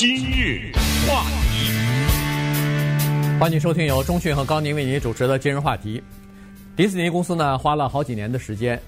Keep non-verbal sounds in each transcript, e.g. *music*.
今日话题，欢迎收听由钟讯和高宁为您主持的今日话题。迪士尼公司呢，花了好几年的时间，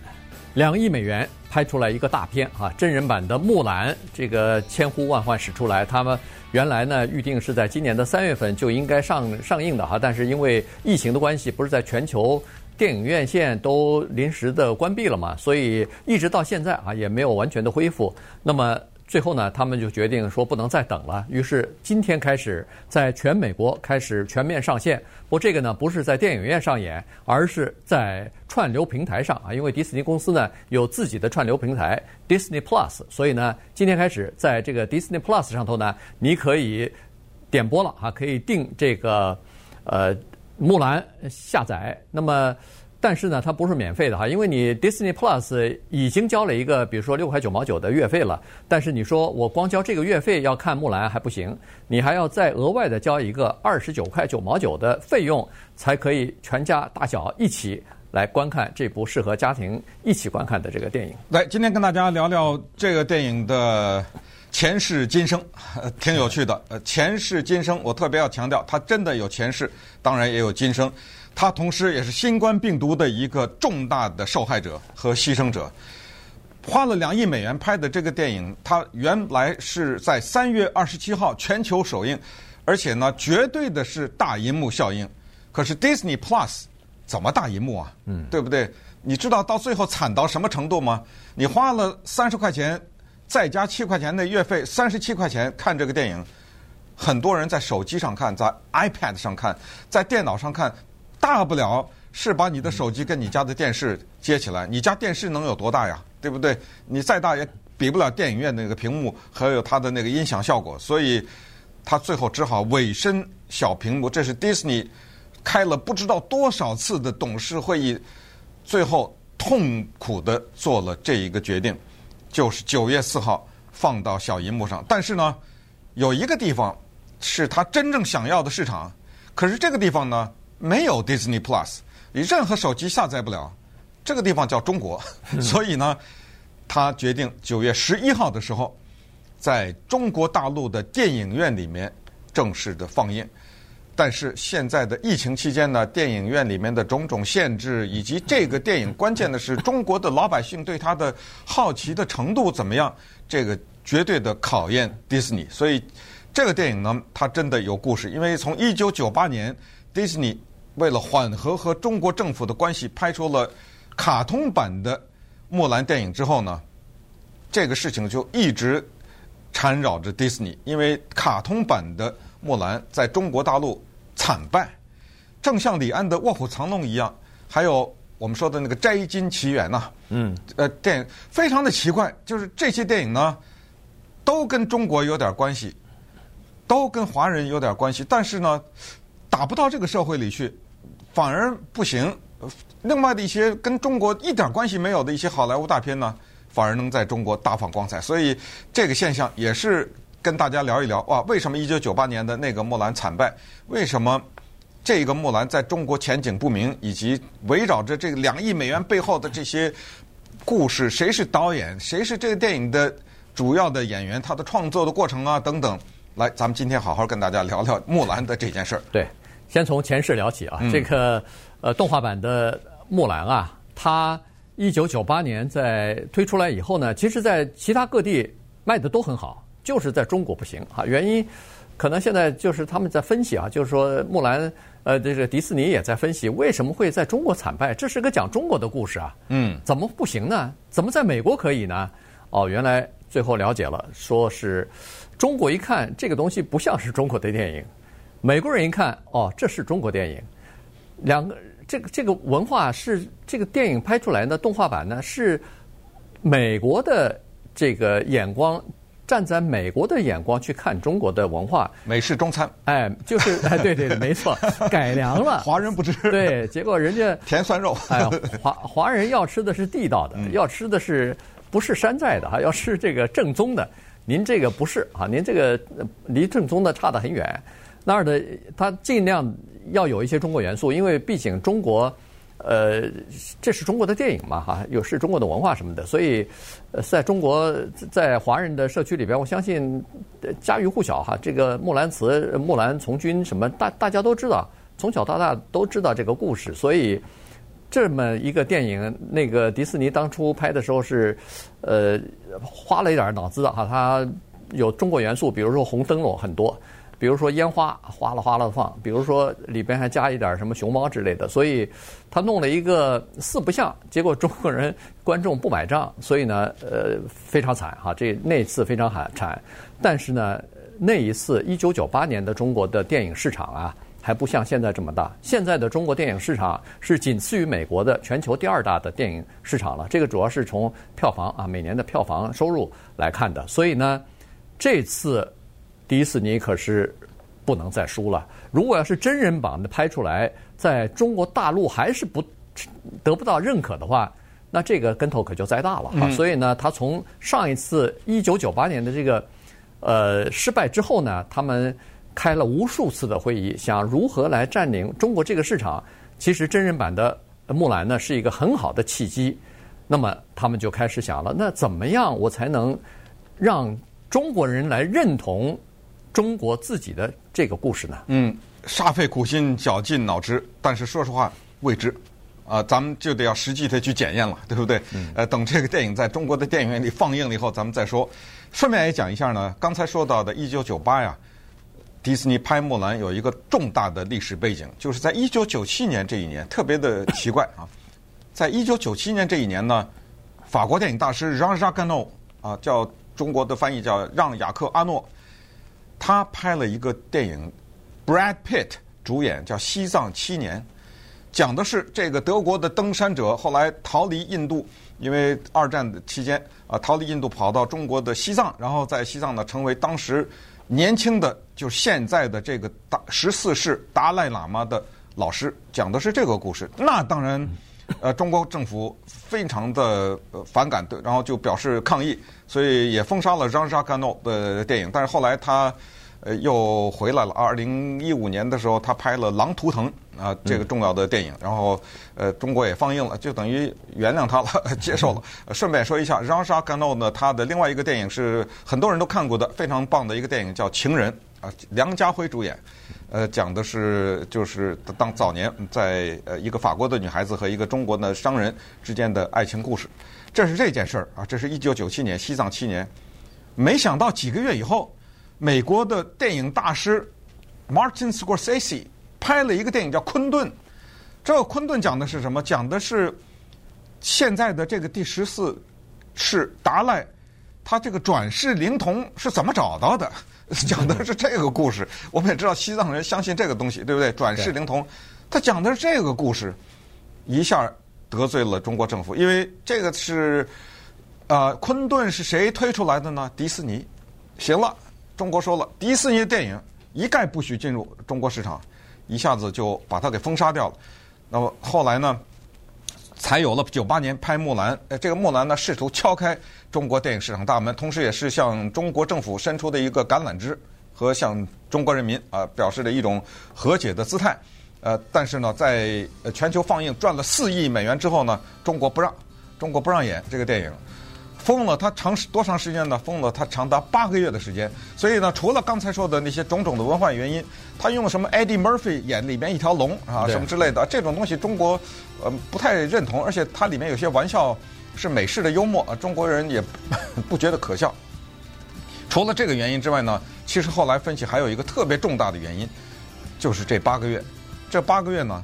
两亿美元拍出来一个大片啊，真人版的《木兰》，这个千呼万唤始出来。他们原来呢预定是在今年的三月份就应该上上映的哈，但是因为疫情的关系，不是在全球。电影院线都临时的关闭了嘛，所以一直到现在啊也没有完全的恢复。那么最后呢，他们就决定说不能再等了，于是今天开始在全美国开始全面上线。不过这个呢不是在电影院上演，而是在串流平台上啊，因为迪士尼公司呢有自己的串流平台 Disney Plus，所以呢今天开始在这个 Disney Plus 上头呢，你可以点播了啊，可以订这个呃。木兰下载，那么，但是呢，它不是免费的哈，因为你 Disney Plus 已经交了一个，比如说六块九毛九的月费了，但是你说我光交这个月费要看木兰还不行，你还要再额外的交一个二十九块九毛九的费用，才可以全家大小一起来观看这部适合家庭一起观看的这个电影。来，今天跟大家聊聊这个电影的。前世今生，*laughs* 挺有趣的。呃，前世今生，我特别要强调，它真的有前世，当然也有今生。它同时也是新冠病毒的一个重大的受害者和牺牲者。花了两亿美元拍的这个电影，它原来是在三月二十七号全球首映，而且呢，绝对的是大银幕效应。可是 Disney Plus 怎么大银幕啊？嗯，对不对？你知道到最后惨到什么程度吗？你花了三十块钱。再加七块钱的月费，三十七块钱看这个电影，很多人在手机上看，在 iPad 上看，在电脑上看，大不了是把你的手机跟你家的电视接起来。你家电视能有多大呀？对不对？你再大也比不了电影院那个屏幕，还有它的那个音响效果。所以，他最后只好委身小屏幕。这是 Disney 开了不知道多少次的董事会议，最后痛苦地做了这一个决定。就是九月四号放到小银幕上，但是呢，有一个地方是他真正想要的市场，可是这个地方呢没有 Disney Plus，你任何手机下载不了。这个地方叫中国 *laughs* *laughs* 所以呢，他决定九月十一号的时候，在中国大陆的电影院里面正式的放映。但是现在的疫情期间呢，电影院里面的种种限制，以及这个电影，关键的是中国的老百姓对它的好奇的程度怎么样？这个绝对的考验迪士尼。所以这个电影呢，它真的有故事。因为从一九九八年，迪士尼为了缓和和中国政府的关系，拍出了卡通版的木兰电影之后呢，这个事情就一直缠绕着迪士尼，因为卡通版的。木兰在中国大陆惨败，正像李安的《卧虎藏龙》一样，还有我们说的那个《摘金奇缘》呐，嗯，呃，电影非常的奇怪，就是这些电影呢，都跟中国有点关系，都跟华人有点关系，但是呢，打不到这个社会里去，反而不行。另外的一些跟中国一点关系没有的一些好莱坞大片呢，反而能在中国大放光彩，所以这个现象也是。跟大家聊一聊哇，为什么一九九八年的那个木兰惨败？为什么这个木兰在中国前景不明？以及围绕着这个两亿美元背后的这些故事，谁是导演？谁是这个电影的主要的演员？他的创作的过程啊，等等。来，咱们今天好好跟大家聊聊木兰的这件事儿。对，先从前世聊起啊。嗯、这个呃，动画版的木兰啊，它一九九八年在推出来以后呢，其实在其他各地卖的都很好。就是在中国不行啊，原因可能现在就是他们在分析啊，就是说木兰呃，这个迪士尼也在分析为什么会在中国惨败，这是个讲中国的故事啊，嗯，怎么不行呢？怎么在美国可以呢？哦，原来最后了解了，说是中国一看这个东西不像是中国的电影，美国人一看哦，这是中国电影，两个这个这个文化是这个电影拍出来的动画版呢是美国的这个眼光。站在美国的眼光去看中国的文化，美式中餐，哎，就是哎，对对对，*laughs* 没错，改良了，华人不吃，对，结果人家 *laughs* 甜酸肉，哎，华华人要吃的是地道的，嗯、要吃的是不是山寨的哈，要吃这个正宗的，您这个不是啊，您这个离正宗的差得很远，那儿的他尽量要有一些中国元素，因为毕竟中国。呃，这是中国的电影嘛，哈，又是中国的文化什么的，所以，呃，在中国在华人的社区里边，我相信家喻户晓哈。这个木兰辞、木兰从军什么，大大家都知道，从小到大都知道这个故事。所以，这么一个电影，那个迪士尼当初拍的时候是，呃，花了一点脑子哈，它有中国元素，比如说红灯笼很多。比如说烟花哗啦哗啦放，比如说里边还加一点什么熊猫之类的，所以他弄了一个四不像，结果中国人观众不买账，所以呢，呃，非常惨哈，这那次非常惨惨。但是呢，那一次一九九八年的中国的电影市场啊，还不像现在这么大。现在的中国电影市场是仅次于美国的全球第二大的电影市场了。这个主要是从票房啊，每年的票房收入来看的。所以呢，这次。迪士尼可是不能再输了。如果要是真人版的拍出来，在中国大陆还是不得不到认可的话，那这个跟头可就栽大了哈。所以呢，他从上一次一九九八年的这个呃失败之后呢，他们开了无数次的会议，想如何来占领中国这个市场。其实真人版的木兰呢是一个很好的契机。那么他们就开始想了，那怎么样我才能让中国人来认同？中国自己的这个故事呢？嗯，煞费苦心，绞尽脑汁，但是说实话未知，啊、呃，咱们就得要实际的去检验了，对不对？嗯。呃，等这个电影在中国的电影院里放映了以后，咱们再说。顺便也讲一下呢，刚才说到的1998呀，迪士尼拍木兰有一个重大的历史背景，就是在1997年这一年，特别的奇怪啊，*laughs* 在1997年这一年呢，法国电影大师让·扎克诺啊，叫中国的翻译叫让·雅克·阿诺。他拍了一个电影，Brad Pitt 主演，叫《西藏七年》，讲的是这个德国的登山者后来逃离印度，因为二战的期间啊，逃离印度跑到中国的西藏，然后在西藏呢成为当时年轻的，就现在的这个达十四世达赖喇嘛的老师，讲的是这个故事。那当然，呃，中国政府非常的反感，对，然后就表示抗议，所以也封杀了让·雅各诺的电影。但是后来他。呃，又回来了。二零一五年的时候，他拍了《狼图腾》啊，这个重要的电影。然后，呃，中国也放映了，就等于原谅他了，*laughs* 接受了。顺便说一下，让·沙甘诺呢，他的另外一个电影是很多人都看过的，非常棒的一个电影，叫《情人》啊，梁家辉主演。呃，讲的是就是当早年在呃一个法国的女孩子和一个中国的商人之间的爱情故事。这是这件事儿啊，这是一九九七年西藏七年，没想到几个月以后。美国的电影大师 Martin Scorsese 拍了一个电影叫《昆顿》，这个《昆顿》讲的是什么？讲的是现在的这个第十四世达赖，他这个转世灵童是怎么找到的？*laughs* 讲的是这个故事。我们也知道西藏人相信这个东西，对不对？转世灵童，他讲的是这个故事，一下得罪了中国政府，因为这个是啊，呃，《昆顿》是谁推出来的呢？迪士尼。行了。中国说了，迪士尼的电影一概不许进入中国市场，一下子就把它给封杀掉了。那么后来呢，才有了九八年拍《木兰》。呃，这个《木兰》呢，试图敲开中国电影市场大门，同时也是向中国政府伸出的一个橄榄枝，和向中国人民啊表示的一种和解的姿态。呃，但是呢，在全球放映赚了四亿美元之后呢，中国不让，中国不让演这个电影。封了他长时多长时间呢？封了他长达八个月的时间。所以呢，除了刚才说的那些种种的文化原因，他用了什么 Eddie Murphy 演里边一条龙啊，什么之类的这种东西，中国呃不太认同。而且它里面有些玩笑是美式的幽默啊，中国人也不觉得可笑。除了这个原因之外呢，其实后来分析还有一个特别重大的原因，就是这八个月，这八个月呢，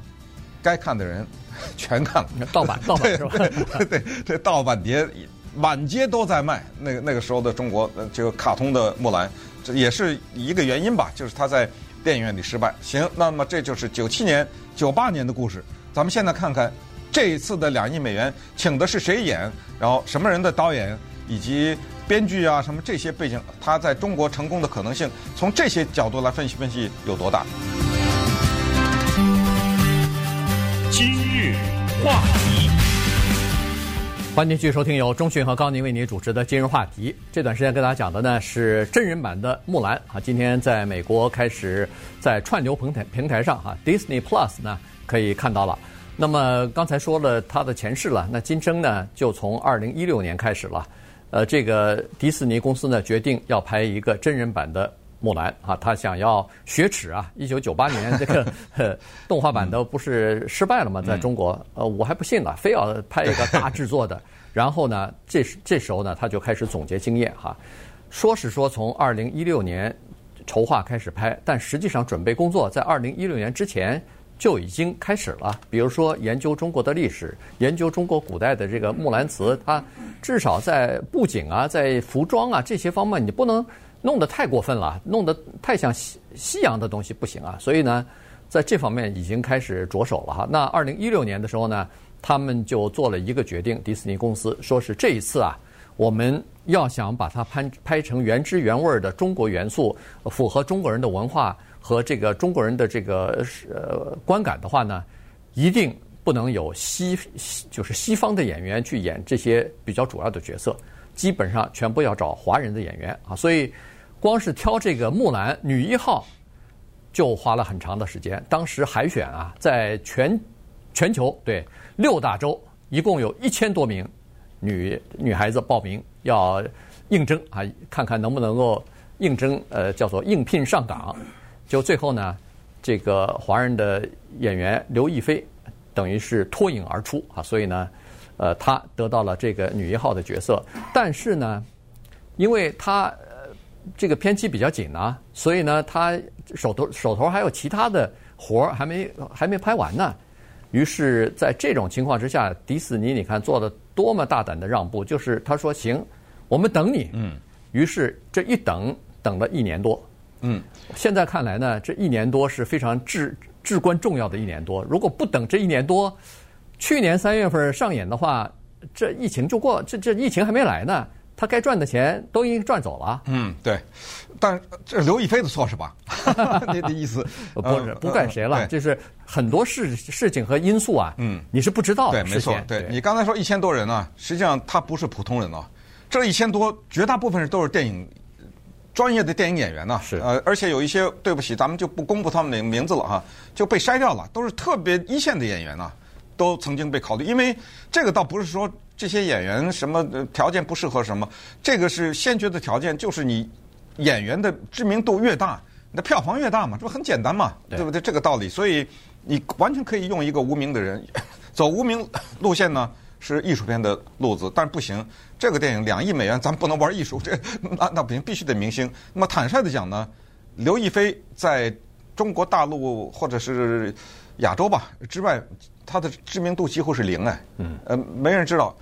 该看的人全看了，盗版盗版是吧？对 *laughs* 对，这盗版碟。满街都在卖，那个那个时候的中国，这个卡通的木兰，这也是一个原因吧，就是他在电影院里失败。行，那么这就是九七年、九八年的故事。咱们现在看看这一次的两亿美元请的是谁演，然后什么人的导演以及编剧啊，什么这些背景，他在中国成功的可能性，从这些角度来分析分析有多大。今日话题。欢迎继续收听由钟讯和高宁为您主持的今日话题。这段时间跟大家讲的呢是真人版的《木兰》啊，今天在美国开始在串流平台平台上哈，Disney Plus 呢可以看到了。那么刚才说了他的前世了，那今生呢，就从二零一六年开始了。呃，这个迪士尼公司呢，决定要拍一个真人版的木兰啊，他想要雪耻啊。*laughs* 一九九八年这个 *laughs* 动画版的不是失败了吗？在中国，呃，我还不信呢，非要拍一个大制作的。*laughs* 然后呢，这这时候呢，他就开始总结经验哈。说是说从二零一六年筹划开始拍，但实际上准备工作在二零一六年之前。就已经开始了，比如说研究中国的历史，研究中国古代的这个木兰辞，它至少在布景啊，在服装啊这些方面，你不能弄得太过分了，弄得太像西西洋的东西不行啊。所以呢，在这方面已经开始着手了哈。那二零一六年的时候呢，他们就做了一个决定，迪士尼公司说是这一次啊，我们要想把它拍拍成原汁原味的中国元素，符合中国人的文化。和这个中国人的这个呃观感的话呢，一定不能有西西就是西方的演员去演这些比较主要的角色，基本上全部要找华人的演员啊。所以，光是挑这个木兰女一号，就花了很长的时间。当时海选啊，在全全球对六大洲，一共有一千多名女女孩子报名要应征啊，看看能不能够应征呃叫做应聘上岗。就最后呢，这个华人的演员刘亦菲等于是脱颖而出啊，所以呢，呃，他得到了这个女一号的角色。但是呢，因为他呃这个片期比较紧啊，所以呢，他手头手头还有其他的活儿还没还没拍完呢。于是，在这种情况之下，迪士尼你看做的多么大胆的让步，就是他说行，我们等你。嗯。于是这一等等了一年多。嗯，现在看来呢，这一年多是非常至至关重要的一年多。如果不等这一年多，去年三月份上演的话，这疫情就过，这这疫情还没来呢，他该赚的钱都已经赚走了。嗯，对。但这是刘亦菲的错是吧？*laughs* 你的意思不是不怪谁了，就是很多事事情和因素啊，嗯，你是不知道的。对，没错。对你刚才说一千多人呢，实际上他不是普通人啊，这一千多绝大部分人都是电影。专业的电影演员呢？是呃，而且有一些，对不起，咱们就不公布他们的名字了哈，就被筛掉了，都是特别一线的演员呢，都曾经被考虑。因为这个倒不是说这些演员什么条件不适合什么，这个是先决的条件，就是你演员的知名度越大，你的票房越大嘛，这不很简单嘛，对不对？这个道理，所以你完全可以用一个无名的人走无名路线呢。是艺术片的路子，但是不行。这个电影两亿美元，咱不能玩艺术，这那那不行，必须得明星。那么坦率的讲呢，刘亦菲在中国大陆或者是亚洲吧之外，她的知名度几乎是零哎。嗯。呃，没人知道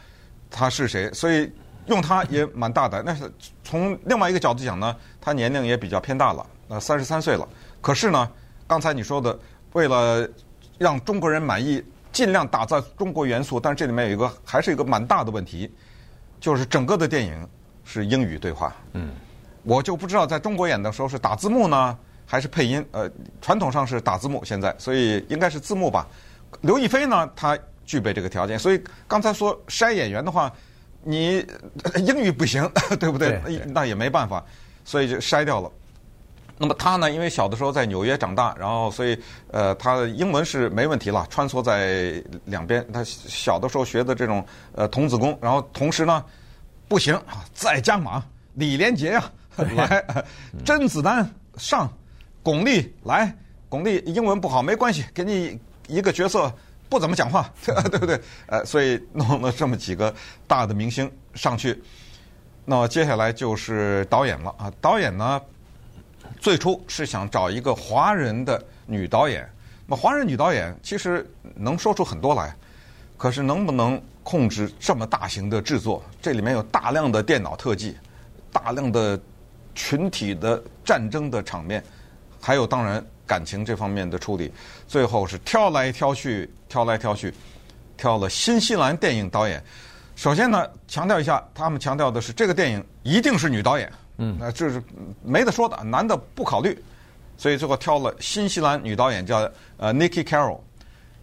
他是谁，所以用他也蛮大胆。但是从另外一个角度讲呢，他年龄也比较偏大了，呃，三十三岁了。可是呢，刚才你说的，为了让中国人满意。尽量打造中国元素，但是这里面有一个还是一个蛮大的问题，就是整个的电影是英语对话。嗯，我就不知道在中国演的时候是打字幕呢，还是配音。呃，传统上是打字幕，现在所以应该是字幕吧。刘亦菲呢，她具备这个条件，所以刚才说筛演员的话，你英语不行，*laughs* 对不对？对，对。那也没办法，所以就筛掉了。那么他呢，因为小的时候在纽约长大，然后所以呃，他的英文是没问题了，穿梭在两边。他小的时候学的这种呃童子功，然后同时呢，不行啊，再加码，李连杰呀、啊，*laughs* 来，甄子丹上，巩俐来，巩俐英文不好没关系，给你一个角色不怎么讲话，*laughs* 对不对？呃，所以弄了这么几个大的明星上去，那么接下来就是导演了啊，导演呢。最初是想找一个华人的女导演，那华人女导演其实能说出很多来，可是能不能控制这么大型的制作？这里面有大量的电脑特技，大量的群体的战争的场面，还有当然感情这方面的处理，最后是挑来挑去，挑来挑去，挑了新西兰电影导演。首先呢，强调一下，他们强调的是这个电影一定是女导演。嗯，那这是没得说的，男的不考虑，所以最后挑了新西兰女导演叫呃 Niki Caro。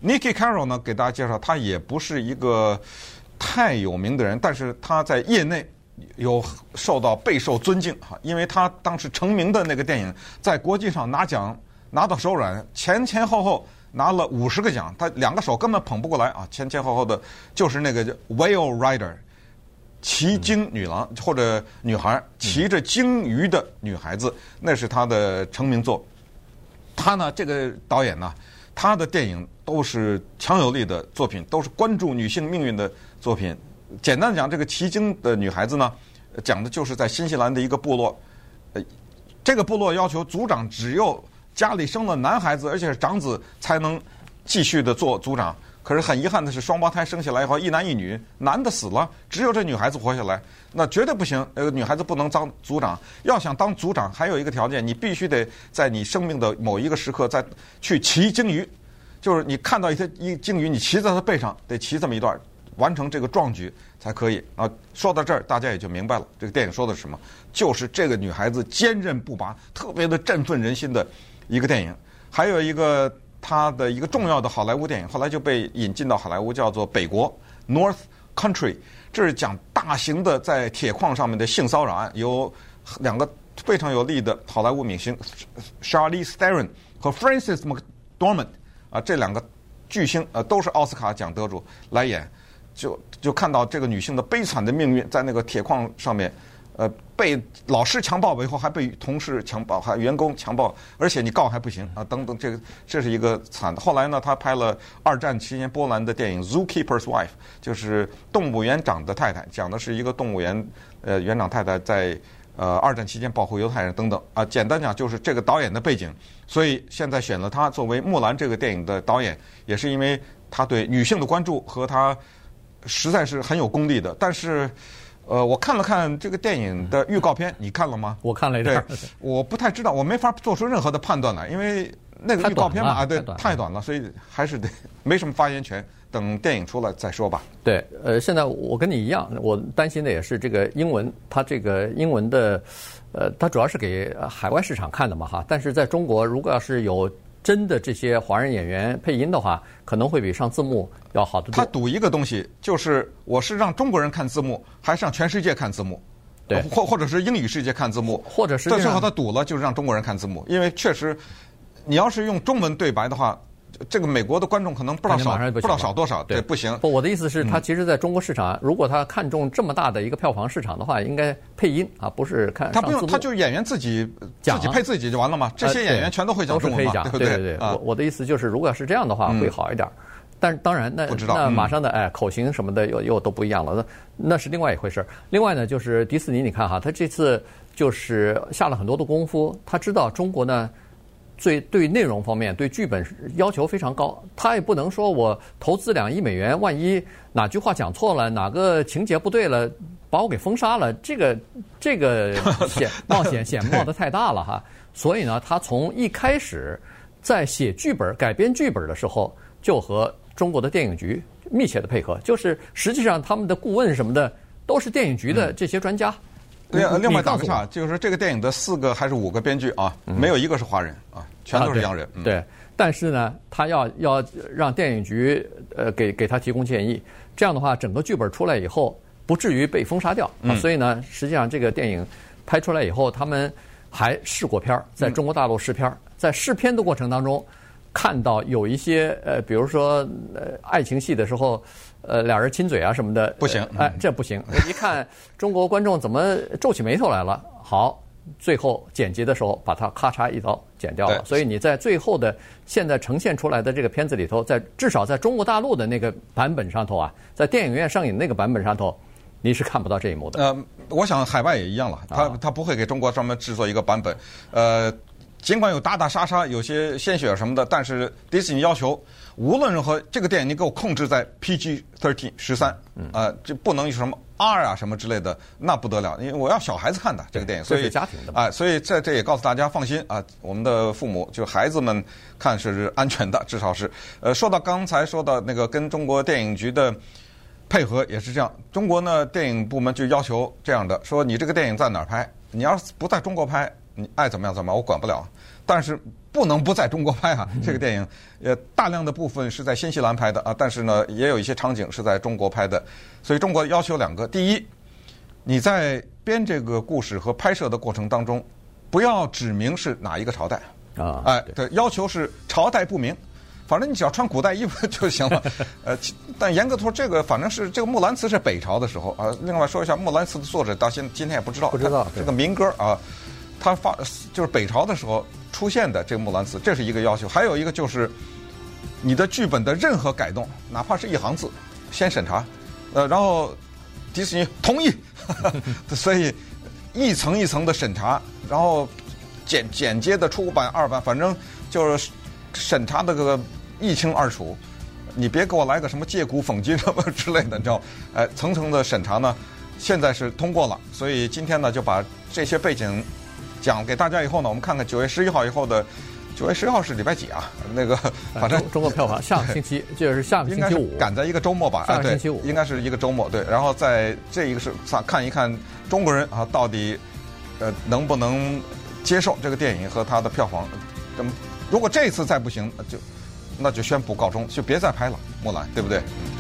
Niki Caro 呢，给大家介绍，她也不是一个太有名的人，但是她在业内有受到备受尊敬哈，因为她当时成名的那个电影在国际上拿奖拿到手软，前前后后拿了五十个奖，他两个手根本捧不过来啊，前前后后的，就是那个 Whale Rider，骑鲸女郎或者女孩，骑着鲸鱼的女孩子，那是他的成名作。他呢，这个导演呢，他的电影都是强有力的作品，都是关注女性命运的作品。简单讲，这个骑鲸的女孩子呢，讲的就是在新西兰的一个部落，呃，这个部落要求族长只有家里生了男孩子，而且是长子才能继续的做族长。可是很遗憾的是，双胞胎生下来以后，一男一女，男的死了，只有这女孩子活下来，那绝对不行。呃，女孩子不能当族长，要想当族长，还有一个条件，你必须得在你生命的某一个时刻再去骑鲸鱼，就是你看到一条一鲸鱼，你骑在它背上，得骑这么一段，完成这个壮举才可以。啊，说到这儿，大家也就明白了，这个电影说的是什么，就是这个女孩子坚韧不拔，特别的振奋人心的。一个电影，还有一个他的一个重要的好莱坞电影，后来就被引进到好莱坞，叫做《北国》（North Country）。这是讲大型的在铁矿上面的性骚扰案，有两个非常有力的好莱坞明星，Charlize Theron 和 Francis McDormand 啊，这两个巨星呃都是奥斯卡奖得主来演，就就看到这个女性的悲惨的命运，在那个铁矿上面。呃，被老师强暴了以后，还被同事强暴，还员工强暴，而且你告还不行啊！等等，这个这是一个惨的。后来呢，他拍了二战期间波兰的电影《Zookeeper's Wife》，就是动物园长的太太，讲的是一个动物园呃园长太太在呃二战期间保护犹太人等等啊。简单讲就是这个导演的背景，所以现在选了他作为《木兰》这个电影的导演，也是因为他对女性的关注和他实在是很有功力的，但是。呃，我看了看这个电影的预告片，你看了吗？我看了一点。对，我不太知道，我没法做出任何的判断来，因为那个预告片嘛，啊，对，太短了，所以还是得没什么发言权，等电影出来再说吧。对，呃，现在我跟你一样，我担心的也是这个英文，它这个英文的，呃，它主要是给海外市场看的嘛，哈。但是在中国，如果要是有。真的这些华人演员配音的话，可能会比上字幕要好得多。他赌一个东西，就是我是让中国人看字幕，还是让全世界看字幕？对，或或者是英语世界看字幕，或者是最后他赌了，就是让中国人看字幕，因为确实，你要是用中文对白的话。这个美国的观众可能不知道少，不知道少多少，对，不行。不，我的意思是，他其实在中国市场，如果他看中这么大的一个票房市场的话，应该配音啊，不是看。他不用，他就是演员自己自己配自己就完了嘛。这些演员全都会讲中文嘛，对不对？对对对。我我的意思就是，如果要是这样的话，会好一点。但当然，那那马上的哎，口型什么的又又都不一样了，那那是另外一回事。另外呢，就是迪士尼，你看哈，他这次就是下了很多的功夫，他知道中国呢。最对内容方面，对剧本要求非常高。他也不能说我投资两亿美元，万一哪句话讲错了，哪个情节不对了，把我给封杀了。这个这个 *laughs* 险冒险险冒的太大了哈。所以呢，他从一开始在写剧本、改编剧本的时候，就和中国的电影局密切的配合。就是实际上他们的顾问什么的都是电影局的这些专家。嗯对啊，另外打个岔，就是这个电影的四个还是五个编剧啊，没有一个是华人啊，全都是洋人。对，但是呢，他要要让电影局呃给给他提供建议，这样的话，整个剧本出来以后不至于被封杀掉。啊所以呢，实际上这个电影拍出来以后，他们还试过片儿，在中国大陆试片儿，在试片的过程当中，看到有一些呃，比如说呃爱情戏的时候。呃，俩人亲嘴啊什么的不行，哎，这不行。一看中国观众怎么皱起眉头来了？好，最后剪辑的时候把它咔嚓一刀剪掉了。所以你在最后的现在呈现出来的这个片子里头，在至少在中国大陆的那个版本上头啊，在电影院上映那个版本上头，你是看不到这一幕的。呃，我想海外也一样了，他他不会给中国专门制作一个版本。呃，尽管有打打杀杀，有些鲜血什么的，但是迪士尼要求。无论如何，这个电影你给我控制在 PG thirteen 十三，啊，这不能有什么 R 啊什么之类的，那不得了，因为我要小孩子看的这个电影，所以家庭的啊，所以在这也告诉大家放心啊，我们的父母就孩子们看是安全的，至少是。呃，说到刚才说到那个跟中国电影局的配合也是这样，中国呢电影部门就要求这样的，说你这个电影在哪儿拍，你要是不在中国拍，你爱怎么样怎么样，我管不了。但是不能不在中国拍啊！这个电影，呃，大量的部分是在新西兰拍的啊，但是呢，也有一些场景是在中国拍的。所以中国要求两个：第一，你在编这个故事和拍摄的过程当中，不要指明是哪一个朝代啊。哎，对，要求是朝代不明，反正你只要穿古代衣服就行了。*laughs* 呃，但严格说，这个反正是这个《木兰辞》是北朝的时候啊。另外说一下，《木兰辞》的作者到现今天也不知道，不知道这个民歌啊，他发就是北朝的时候出现的这个《木兰辞》，这是一个要求。还有一个就是你的剧本的任何改动，哪怕是一行字，先审查，呃，然后迪士尼同意，*laughs* 所以一层一层的审查，然后剪剪接的初版、二版，反正就是。审查的个一清二楚，你别给我来个什么借古讽今什么之类的，你知道？哎，层层的审查呢，现在是通过了，所以今天呢就把这些背景讲给大家以后呢，我们看看九月十一号以后的九月十一号是礼拜几啊？那个反正中国票房下个星期就是下个星期五，赶在一个周末吧？下个星期五应该是一个周末对。然后在这一个是看一看中国人啊到底呃能不能接受这个电影和它的票房怎么。如果这次再不行，就那就宣布告终，就别再拍了，木兰，对不对？嗯